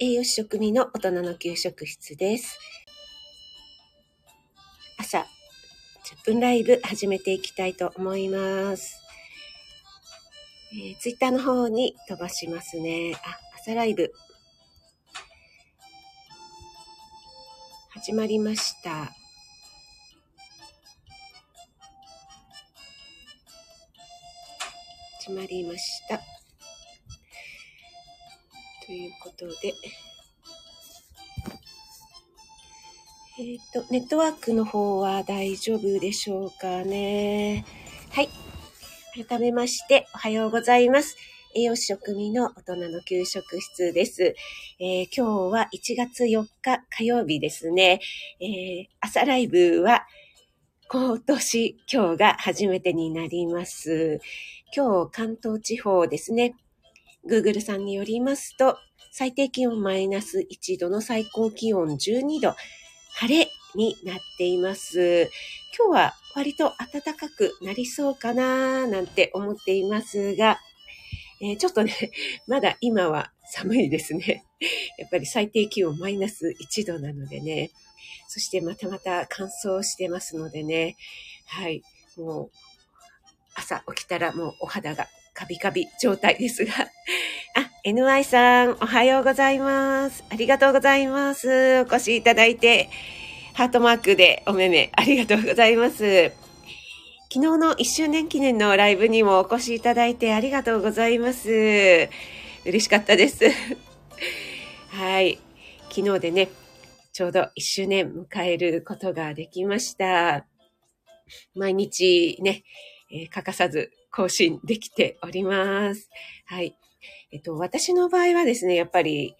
栄養士食味の大人の給食室です。朝、10分ライブ始めていきたいと思います。えー、ツイッターの方に飛ばしますね。あ、朝ライブ。始まりました。始まりました。ということで、えっ、ー、と、ネットワークの方は大丈夫でしょうかね。はい。改めまして、おはようございます。栄養士食味の大人の給食室です。えー、今日は1月4日火曜日ですね。えー、朝ライブは今年、今日が初めてになります。今日関東地方ですね。Google さんによりますと、最低気温マイナス1度の最高気温12度、晴れになっています。今日は割と暖かくなりそうかななんて思っていますが、えー、ちょっとね、まだ今は寒いですね。やっぱり最低気温マイナス1度なのでね。そしてまたまた乾燥してますのでね。はい。もう、朝起きたらもうお肌がカビカビ状態ですが。あ、NY さん、おはようございます。ありがとうございます。お越しいただいて、ハートマークでお目目、ありがとうございます。昨日の1周年記念のライブにもお越しいただいてありがとうございます。嬉しかったです。はい。昨日でね、ちょうど1周年迎えることができました。毎日ね、えー、欠かさず更新できております。はい。えっと、私の場合はですね、やっぱり、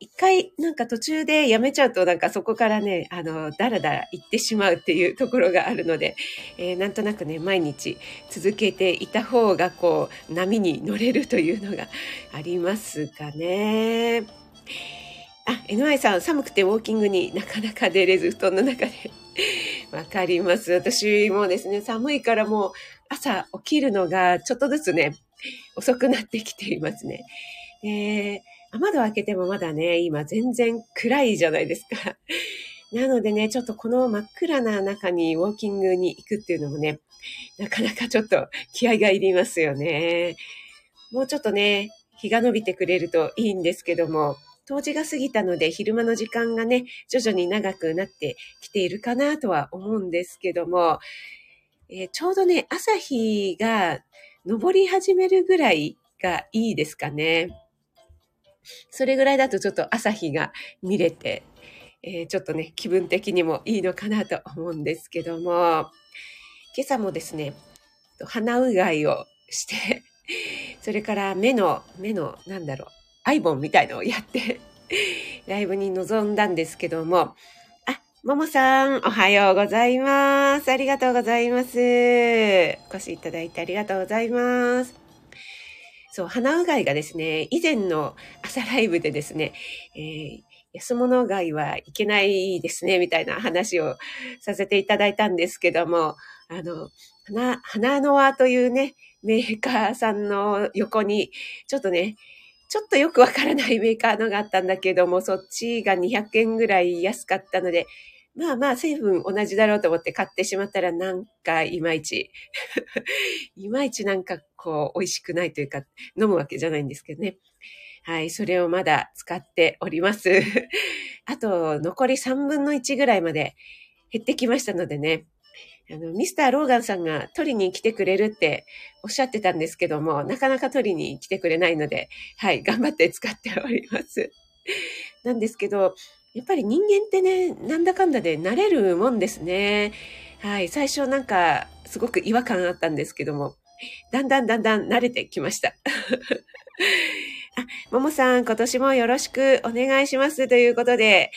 一回なんか途中でやめちゃうとなんかそこからね、あの、だらだら行ってしまうっていうところがあるので、えー、なんとなくね、毎日続けていた方がこう、波に乗れるというのがありますかね。あ、NY さん、寒くてウォーキングになかなか出れず、布団の中で わかります。私もですね、寒いからもう朝起きるのがちょっとずつね、遅くなってきていますね。で、窓開けてもまだね、今全然暗いじゃないですか。なのでね、ちょっとこの真っ暗な中にウォーキングに行くっていうのもね、なかなかちょっと気合がいりますよね。もうちょっとね、日が伸びてくれるといいんですけども、冬至が過ぎたので昼間の時間がね、徐々に長くなってきているかなとは思うんですけども、えー、ちょうどね、朝日が昇り始めるぐらいがいいですかね。それぐらいだとちょっと朝日が見れて、えー、ちょっとね、気分的にもいいのかなと思うんですけども、今朝もですね、鼻うがいをして、それから目の、目の、なんだろう、アイボンみたいのをやってライブに臨んだんですけども、ももさん、おはようございます。ありがとうございます。お越しいただいてありがとうございます。そう、鼻うがいがですね、以前の朝ライブでですね、えー、安物買いはいけないですね、みたいな話をさせていただいたんですけども、あの、花、花の輪というね、メーカーさんの横に、ちょっとね、ちょっとよくわからないメーカーのがあったんだけども、そっちが200円ぐらい安かったので、まあまあ成分同じだろうと思って買ってしまったらなんかいまいち いまいちなんかこう美味しくないというか飲むわけじゃないんですけどね。はい、それをまだ使っております。あと残り3分の1ぐらいまで減ってきましたのでね。あの、ミスター・ローガンさんが取りに来てくれるっておっしゃってたんですけども、なかなか取りに来てくれないので、はい、頑張って使っております。なんですけど、やっぱり人間ってね、なんだかんだで慣れるもんですね。はい。最初なんか、すごく違和感あったんですけども、だんだんだんだん慣れてきました。あ、ももさん、今年もよろしくお願いします。ということで、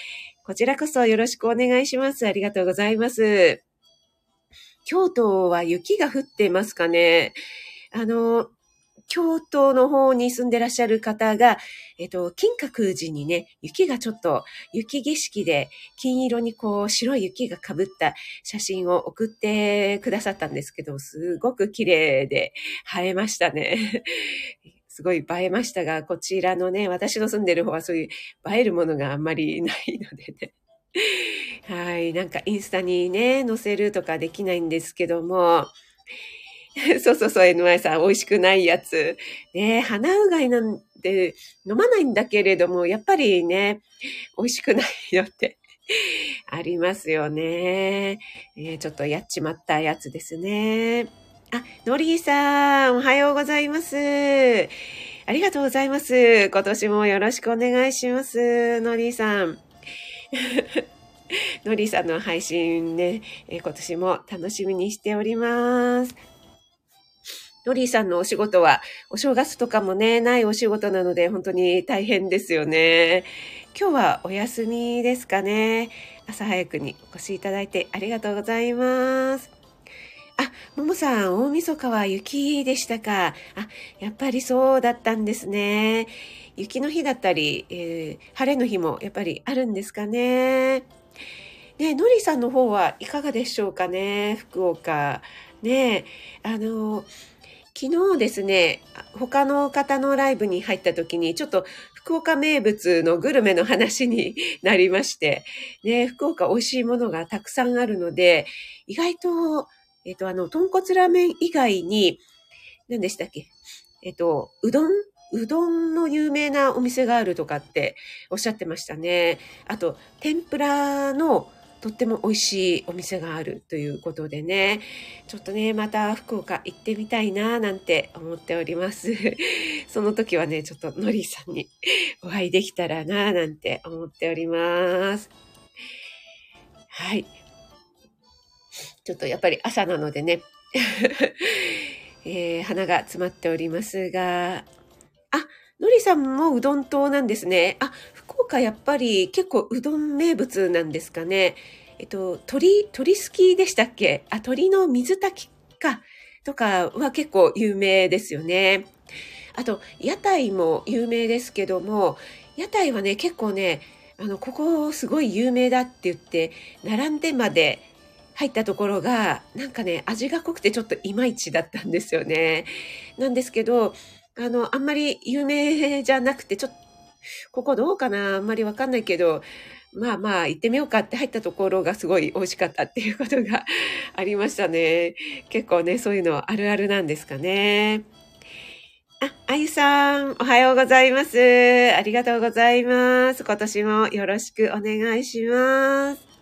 こちらこそよろしくお願いします。ありがとうございます。京都は雪が降ってますかねあの、京都の方に住んでらっしゃる方が、えっと、金閣寺にね、雪がちょっと、雪景色で金色にこう白い雪が被った写真を送ってくださったんですけど、すごく綺麗で映えましたね。すごい映えましたが、こちらのね、私の住んでる方はそういう映えるものがあんまりないのでね。はい。なんかインスタにね、載せるとかできないんですけども、そうそうそう、NY さん、美味しくないやつ。ね鼻うがいなんて飲まないんだけれども、やっぱりね、美味しくないよって ありますよね、え、ちょっとやっちまったやつですね。あ、ノリーさん、おはようございます。ありがとうございます。今年もよろしくお願いします。ノリーさん。ノリーさんの配信ね、え今年も楽しみにしております。ノリーさんのお仕事は、お正月とかもね、ないお仕事なので、本当に大変ですよね。今日はお休みですかね。朝早くにお越しいただいてありがとうございます。あ、ももさん、大晦日は雪でしたか。あ、やっぱりそうだったんですね。雪の日だったり、えー、晴れの日もやっぱりあるんですかね。ね、のりさんの方はいかがでしょうかね、福岡。ね、あの、昨日ですね、他の方のライブに入った時に、ちょっと福岡名物のグルメの話になりまして、ね、福岡美味しいものがたくさんあるので、意外と、えっ、と、あの、豚骨ラーメン以外に、何でしたっけえっ、と、うどんうどんの有名なお店があるとかっておっしゃってましたね。あと、天ぷらのとっても美味しいお店があるということでね、ちょっとね、また福岡行ってみたいななんて思っております。その時はね、ちょっとのりさんにお会いできたらななんて思っております。はい。ちょっとやっぱり朝なのでね、えー、鼻が詰まっておりますが、あ、のりさんもうどん党なんですね。あ、福岡やっぱり結構うどん名物なんですかね。えっと、鳥、鳥すきでしたっけ？あ、鳥の水炊きか、とかは結構有名ですよね。あと、屋台も有名ですけども、屋台はね、結構ね、あの、ここすごい有名だって言って、並んでまで入ったところが、なんかね、味が濃くてちょっといまいちだったんですよね。なんですけど、あの、あんまり有名じゃなくて、ちょっと、ここどうかな？あんまりわかんないけど、まあまあ行ってみようかって入ったところがすごい美味しかったっていうことがありましたね。結構ね、そういうのあるあるなんですかね。あ、あゆさん、おはようございます。ありがとうございます。今年もよろしくお願いします。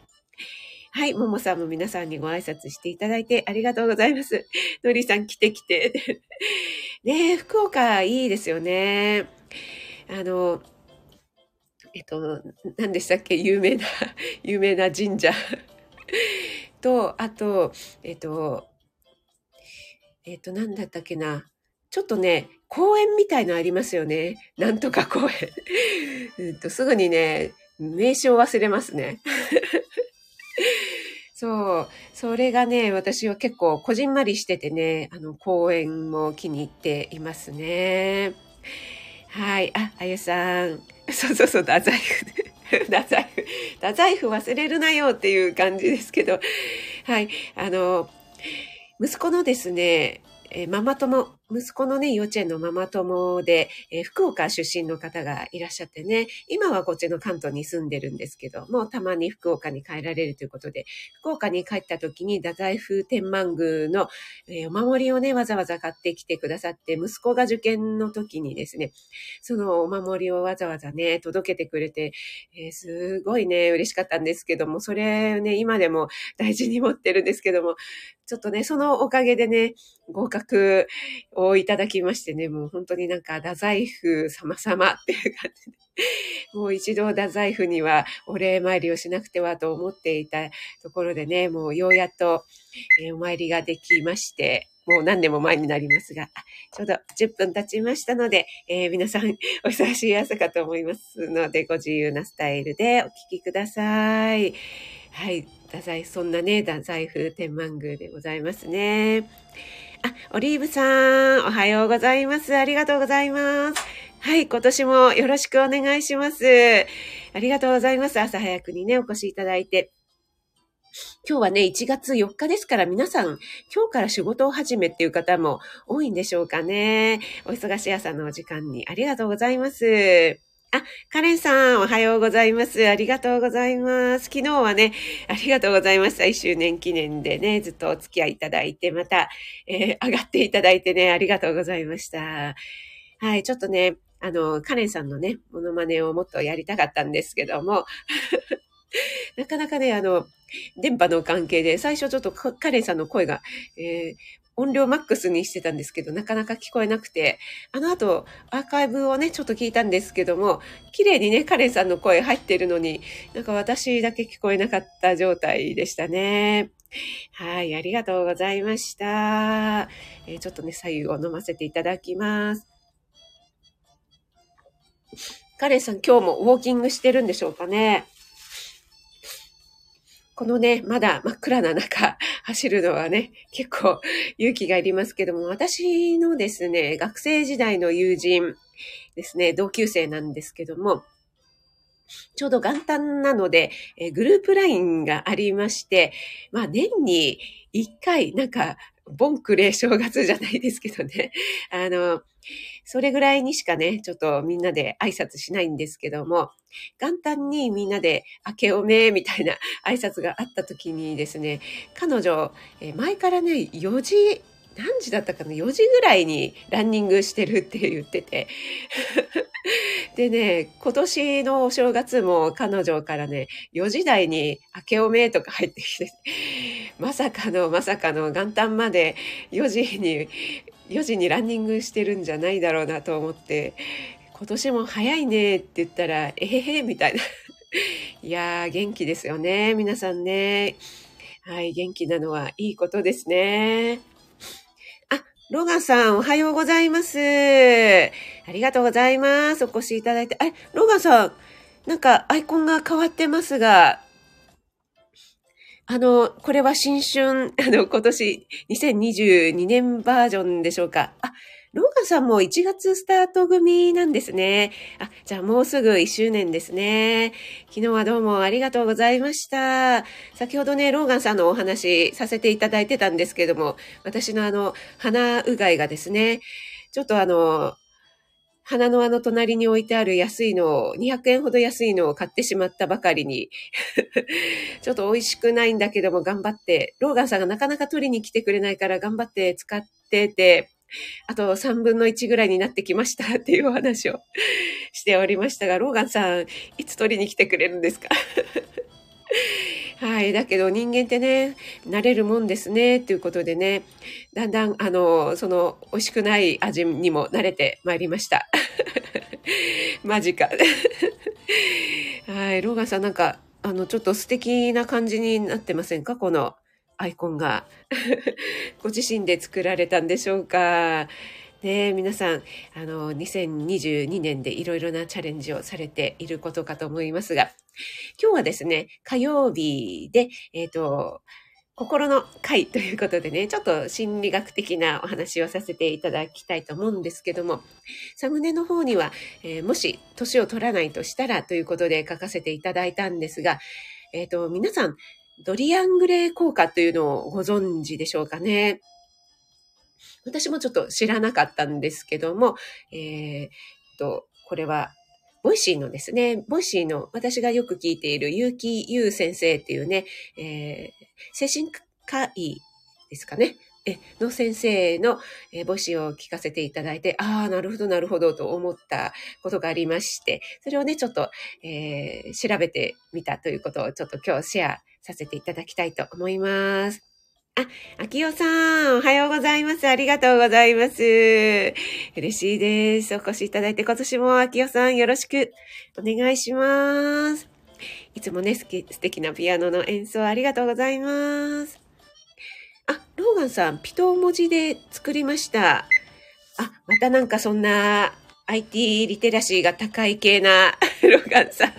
はい、ももさんも皆さんにご挨拶していただいてありがとうございます。のりさん来て来て。ね福岡いいですよね。あの、えっと、何でしたっけ？有名な、有名な神社と、あと、えっと、えっと、何だったっけな。ちょっとね、公園みたいのありますよね。なんとか公園。うんとすぐにね、名称忘れますね。そう。それがね、私は結構こじんまりしててね、あの、公園も気に入っていますね。はい。あ、あゆさん。そうそうそう、太宰府。太宰府。太宰府忘れるなよっていう感じですけど。はい。あの、息子のですね、え、ママ友、息子のね、幼稚園のママ友で、えー、福岡出身の方がいらっしゃってね、今はこっちの関東に住んでるんですけども、たまに福岡に帰られるということで、福岡に帰った時に太宰府天満宮の、えー、お守りをね、わざわざ買ってきてくださって、息子が受験の時にですね、そのお守りをわざわざね、届けてくれて、えー、すごいね、嬉しかったんですけども、それね、今でも大事に持ってるんですけども、ちょっとね、そのおかげでね、合格をいただきましてね、もう本当になんか、太宰府様々っていう感じで、もう一度太宰府にはお礼参りをしなくてはと思っていたところでね、もうようやっと、え、お参りができまして、もう何年も前になりますが、ちょうど10分経ちましたので、えー、皆さんお忙しい朝かと思いますので、ご自由なスタイルでお聞きください。はい。太宰、そんなね、太宰府天満宮でございますね。あ、オリーブさん、おはようございます。ありがとうございます。はい、今年もよろしくお願いします。ありがとうございます。朝早くにね、お越しいただいて。今日はね、1月4日ですから皆さん、今日から仕事を始めっていう方も多いんでしょうかね。お忙しい朝のお時間にありがとうございます。あ、カレンさん、おはようございます。ありがとうございます。昨日はね、ありがとうございました。1周年記念でね、ずっとお付き合いいただいて、また、えー、上がっていただいてね、ありがとうございました。はい、ちょっとね、あの、カレンさんのね、モノマネをもっとやりたかったんですけども、なかなかね、あの、電波の関係で、最初ちょっとカレンさんの声が、えー、音量マックスにしてたんですけど、なかなか聞こえなくて、あの後、アーカイブをね、ちょっと聞いたんですけども、綺麗にね、カレンさんの声入ってるのに、なんか私だけ聞こえなかった状態でしたね。はい、ありがとうございました。えー、ちょっとね、左右を飲ませていただきます。カレンさん今日もウォーキングしてるんでしょうかね？このね、まだ真っ暗な中、走るのはね、結構勇気がいりますけども、私のですね、学生時代の友人ですね、同級生なんですけども、ちょうど元旦なので、えグループラインがありまして、まあ年に一回、なんか、ボンクレー正月じゃないですけどね。あの、それぐらいにしかね、ちょっとみんなで挨拶しないんですけども、元旦にみんなで明けおめみたいな挨拶があった時にですね、彼女、前からね、4時、何時だったかな ?4 時ぐらいにランニングしてるって言ってて。でね、今年のお正月も彼女からね、4時台に明けおめとか入ってきて、まさかのまさかの元旦まで4時に4時にランニングしてるんじゃないだろうなと思って、今年も早いねって言ったら、えへへみたいな。いやー、元気ですよね。皆さんね。はい、元気なのはいいことですね。ロガさん、おはようございます。ありがとうございます。お越しいただいて。あれ、ロガさん、なんかアイコンが変わってますが、あの、これは新春、あの、今年2022年バージョンでしょうか？あ、ローガンさんも1月スタート組なんですね。あ、じゃあもうすぐ1周年ですね。昨日はどうもありがとうございました。先ほどね、ローガンさんのお話させていただいてたんですけども、私のあの、鼻うがいがですね、ちょっとあの、花の輪の隣に置いてある安いのを、200円ほど安いのを買ってしまったばかりに ちょっと美味しくないんだけども頑張って、ローガンさんがなかなか取りに来てくれないから頑張って使ってて、あと3分の1ぐらいになってきましたっていうお話をしておりましたが、ローガンさん、いつ取りに来てくれるんですか？はい。だけど人間ってね、慣れるもんですね、ということでね、だんだん、あの、その、美味しくない味にも慣れてまいりました。マジか。はい。ローガンさんなんか、あの、ちょっと素敵な感じになってませんか？このアイコンが。ご自身で作られたんでしょうかね皆さん、あの、2022年でいろいろなチャレンジをされていることかと思いますが、今日はですね、火曜日で、え、ー、と、心の会ということでね、ちょっと心理学的なお話をさせていただきたいと思うんですけども、サムネの方には、えー、もし年を取らないとしたらということで書かせていただいたんですが、え、ー、と、皆さん、ドリアングレー効果というのをご存知でしょうかね。私もちょっと知らなかったんですけども、えー、と、これは、 Voicyのですね、 Voicyの私がよく聞いている結城優先生っていうね、えー、精神科医ですかね。え、の先生の、えボイシーを聞かせていただいて、ああ、なるほど、なるほど、と思ったことがありまして、それをね、ちょっと、えー、調べてみたということをちょっと今日シェアさせていただきたいと思います。あ、秋代さん、おはようございます。ありがとうございます。嬉しいです。お越しいただいて、今年も秋代さんよろしくお願いします。いつもね、素敵なピアノの演奏ありがとうございます。あ、ローガンさん、ピトー文字で作りました。あ、またなんかそんな IT リテラシーが高い系な ローガンさん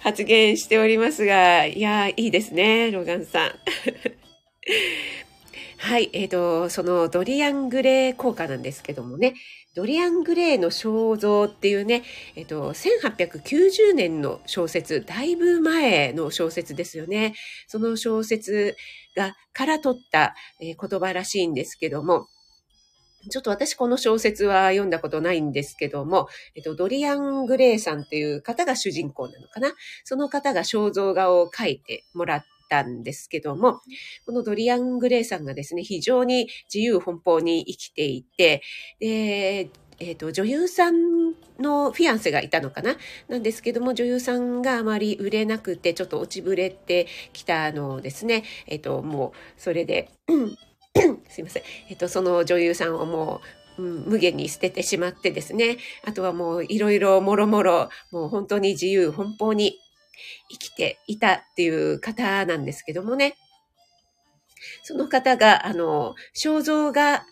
発言しておりますが、いや、いいですね、ローガンさん。はい、えっ、ー、と、そのドリアングレー効果なんですけどもね、ドリアングレーの肖像っていうね、えっ、ー、と、1890年の小説、だいぶ前の小説ですよね。その小説が、から取った、えー、言葉らしいんですけども、ちょっと私この小説は読んだことないんですけども、えっと、ドリアン・グレイさんっていう方が主人公なのかなその方が肖像画を描いてもらったんですけども、このドリアン・グレイさんがですね、非常に自由奔放に生きていて、で、えっ、ー、と、女優さんのフィアンセがいたのかな？なんですけども、女優さんがあまり売れなくて、ちょっと落ちぶれてきたのですね。えっ、ー、と、もう、それで、すいません。えっと、その女優さんをもう、無限に捨ててしまってですね。あとはもういろいろもろもろ、もう本当に自由奔放に生きていたっていう方なんですけどもね。その方が、あの、肖像画、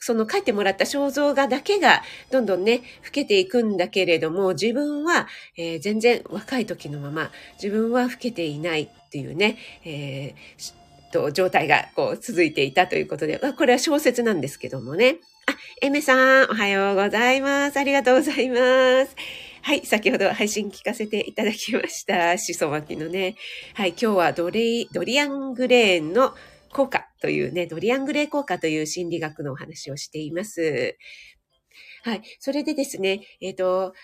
その書いてもらった肖像画だけがどんどんね、老けていくんだけれども、自分は、えー、全然若い時のまま、自分は老けていないっていうね、えーと、状態がこう続いていたということで、これは小説なんですけどもね。あ、エメさん、おはようございます。ありがとうございます。はい、先ほど配信聞かせていただきました。しそ巻きのね。はい、今日はドリドリアングレーンの効果というね、ドリアングレー効果という心理学のお話をしています。はい。それでですね、えっ、ー、と、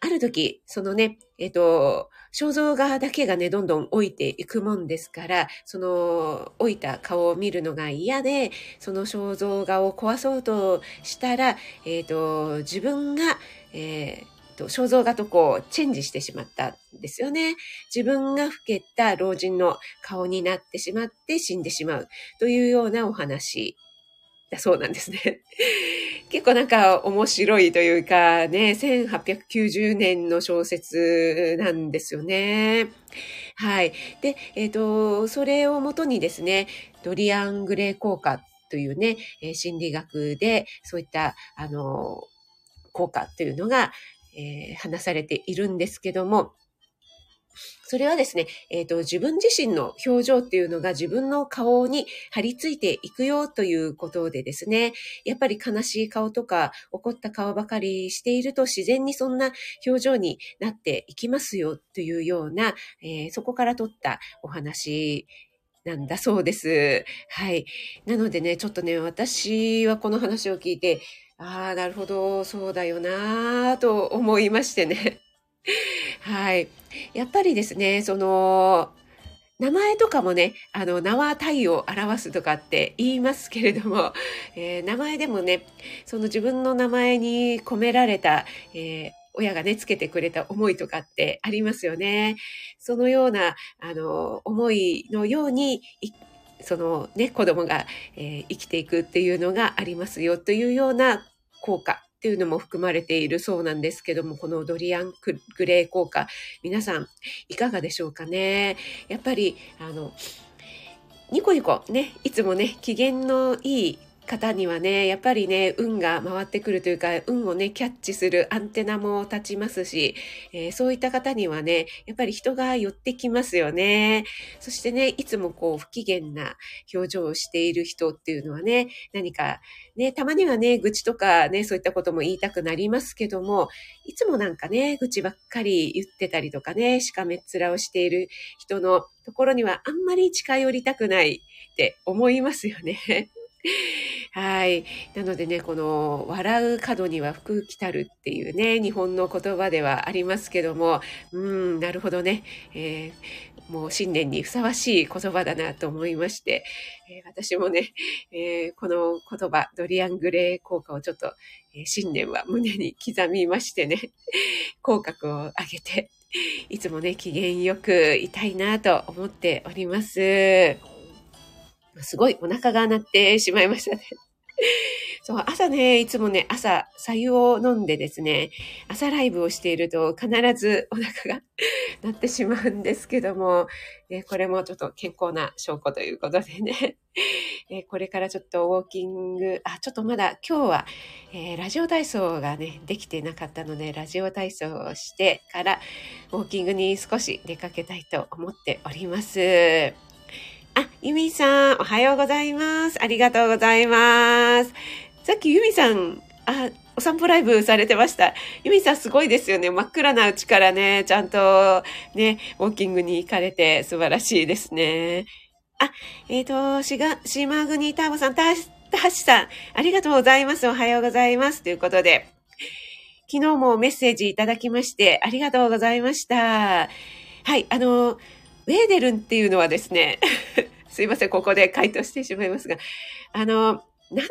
ある時、そのね、えっ、と、肖像画だけがね、どんどん置いていくもんですから、その置いた顔を見るのが嫌で、その肖像画を壊そうとしたら、えっ、と、自分が、えーと、肖像画とこう、チェンジしてしまったんですよね。自分が老けた老人の顔になってしまって死んでしまうというようなお話だそうなんですね。結構なんか面白いというかね、1890年の小説なんですよね。はい。で、えっ、ー、と、それをもとにですね、ドリアングレー効果というね、心理学でそういった、あの、効果というのが、えー、話されているんですけども、それはですね、えっ、ー、と、自分自身の表情っていうのが自分の顔に張り付いていくよということでですね、やっぱり悲しい顔とか怒った顔ばかりしていると自然にそんな表情になっていきますよというような、えー、そこから取ったお話なんだそうです。はい。なのでね、ちょっとね、私はこの話を聞いて、ああ、なるほど、そうだよなと思いましてね。はい。やっぱりですね、その、名前とかもね、あの、名は体を表すとかって言いますけれども、えー、名前でもね、その自分の名前に込められた、えー、親がね、つけてくれた思いとかってありますよね。そのような、あの、思いのように、そのね、子供が、えー、生きていくっていうのがありますよというような効果っていうのも含まれているそうなんですけども、このドリアングレー効果、皆さんいかがでしょうかね？やっぱり、あの、ニコニコね、いつもね、機嫌のいい方にはね、やっぱりね、運が回ってくるというか、運をね、キャッチするアンテナも立ちますし、えー、そういった方にはね、やっぱり人が寄ってきますよね。そしてね、いつもこう、不機嫌な表情をしている人っていうのはね、何か、ね、たまにはね、愚痴とかね、そういったことも言いたくなりますけども、いつもなんかね、愚痴ばっかり言ってたりとかね、しかめっ面をしている人のところにはあんまり近寄りたくないって思いますよね。はい。なのでね、この、笑う角には福来たるっていうね、日本の言葉ではありますけども、うん、なるほどね。えー、もう新年にふさわしい言葉だなと思いまして、えー、私もね、えー、この言葉、ドリアングレー効果をちょっと、え新年は胸に刻みましてね、口角を上げて、いつもね、機嫌よくいたいなと思っております。すごいお腹が鳴ってしまいましたね。そう、朝ね、いつもね、朝、白湯を飲んでですね、朝ライブをしていると必ずお腹が鳴ってしまうんですけども、えこれもちょっと健康な証拠ということでね、えこれからちょっとウォーキング、あ、ちょっとまだ今日は、えー、ラジオ体操がね、できてなかったので、ラジオ体操をしてから、ウォーキングに少し出かけたいと思っております。あ、ゆみさん、おはようございます。ありがとうございます。さっきゆみさん、あ、お散歩ライブされてました。ゆみさんすごいですよね。真っ暗なうちからね、ちゃんとね、ウォーキングに行かれて素晴らしいですね。あ、えっ、ー、と、しが、島国ターボさん、た、たしさん、ありがとうございます。おはようございます。ということで、昨日もメッセージいただきまして、ありがとうございました。はい、あの、ウェーデルンっていうのはですね、すいません、ここで回答してしまいますが、あの、なん、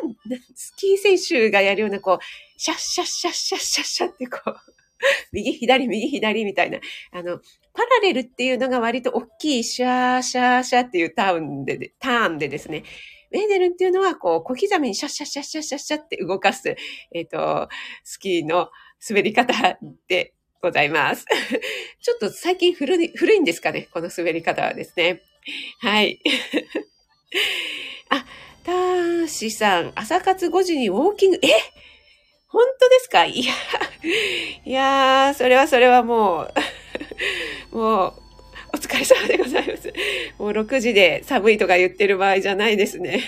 スキー選手がやるような、こう、シャッシャッシャッシャッシャッシャってこう、右左右左みたいな、あの、パラレルっていうのが割と大きいシャーシャーシャーっていうターンで、ターンでですね、ウェーデルンっていうのは、こう、小刻みにシャッシャッシャッシャッシャッシャッって動かす、えっ、ー、と、スキーの滑り方でございます。ちょっと最近古い古いんですかね？この滑り方はですね。はい。あ、たーしさん、朝活5時にウォーキング、え？本当ですか？いや、いやー、それはそれはもう、もう、お疲れ様でございます。もう6時で寒いとか言ってる場合じゃないですね。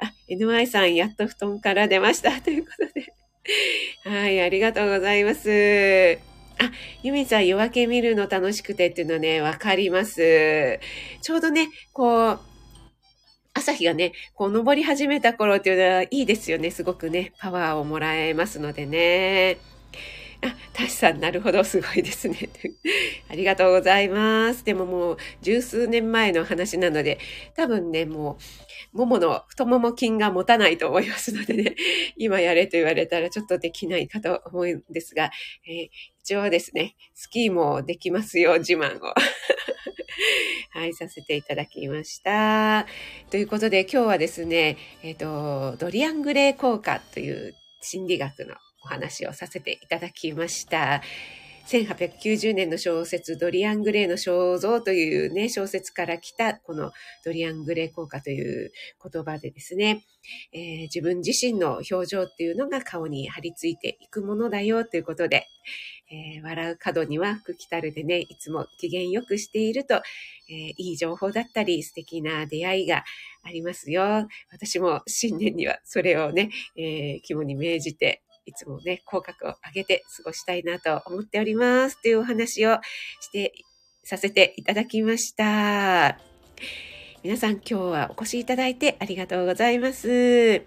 あ、NY さん、やっと布団から出ました。ということで。はい、ありがとうございます。あ、ユミさん、夜明け見るの楽しくてっていうのね、わかります。ちょうどね、こう、朝日がね、こう昇り始めた頃っていうのはいいですよね。すごくね、パワーをもらえますのでね。あ、タシさん、なるほど、すごいですね。ありがとうございます。でももう、十数年前の話なので、多分ね、もう、ももの太もも筋が持たないと思いますのでね、今やれと言われたらちょっとできないかと思うんですが、えー、一応ですね、スキーもできますよ、自慢を。はい、させていただきました。ということで、今日はですね、えっ、ー、と、ドリアングレー効果という心理学のお話をさせていただきました。1890年の小説ドリアン・グレーの肖像というね、小説から来たこのドリアン・グレー効果という言葉でですね、えー、自分自身の表情っていうのが顔に張り付いていくものだよということで、えー、笑う角には福来たるでね、いつも機嫌よくしていると、えー、いい情報だったり、素敵な出会いがありますよ。私も新年にはそれをね、えー、肝に銘じて、いつもね、口角を上げて過ごしたいなと思っております。というお話をして、させていただきました。皆さん今日はお越しいただいてありがとうございます。え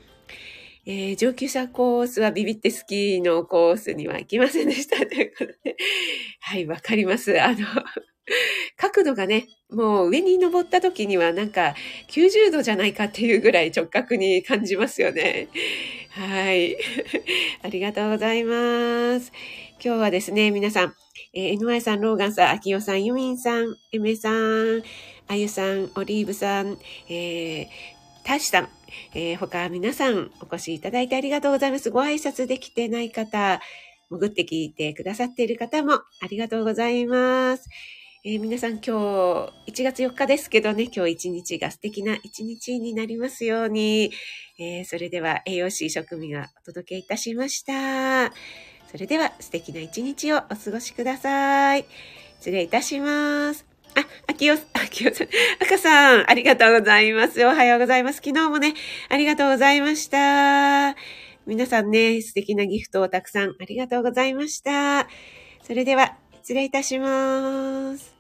ー、上級者コースはビビってスキーのコースには行きませんでした。ということで。はい、わかります。あの、角度がね、もう上に登った時にはなんか90度じゃないかっていうぐらい直角に感じますよね。はい。ありがとうございます。今日はですね、皆さん、えー、NY さん、ローガンさん、アキヨさん、ユミンさん、エメさん、あゆさん、オリーブさん、えー、タシさん、えー、他皆さんお越しいただいてありがとうございます。ご挨拶できてない方、潜って聞いてくださっている方もありがとうございます。えー、皆さん今日1月4日ですけどね、今日一日が素敵な一日になりますように、えー、それでは栄養士職味がお届けいたしました。それでは素敵な一日をお過ごしください。失礼いたします。あ、あきよ、あきよさん、赤さん、ありがとうございます。おはようございます。昨日もね、ありがとうございました。皆さんね、素敵なギフトをたくさんありがとうございました。それでは、失礼いたします。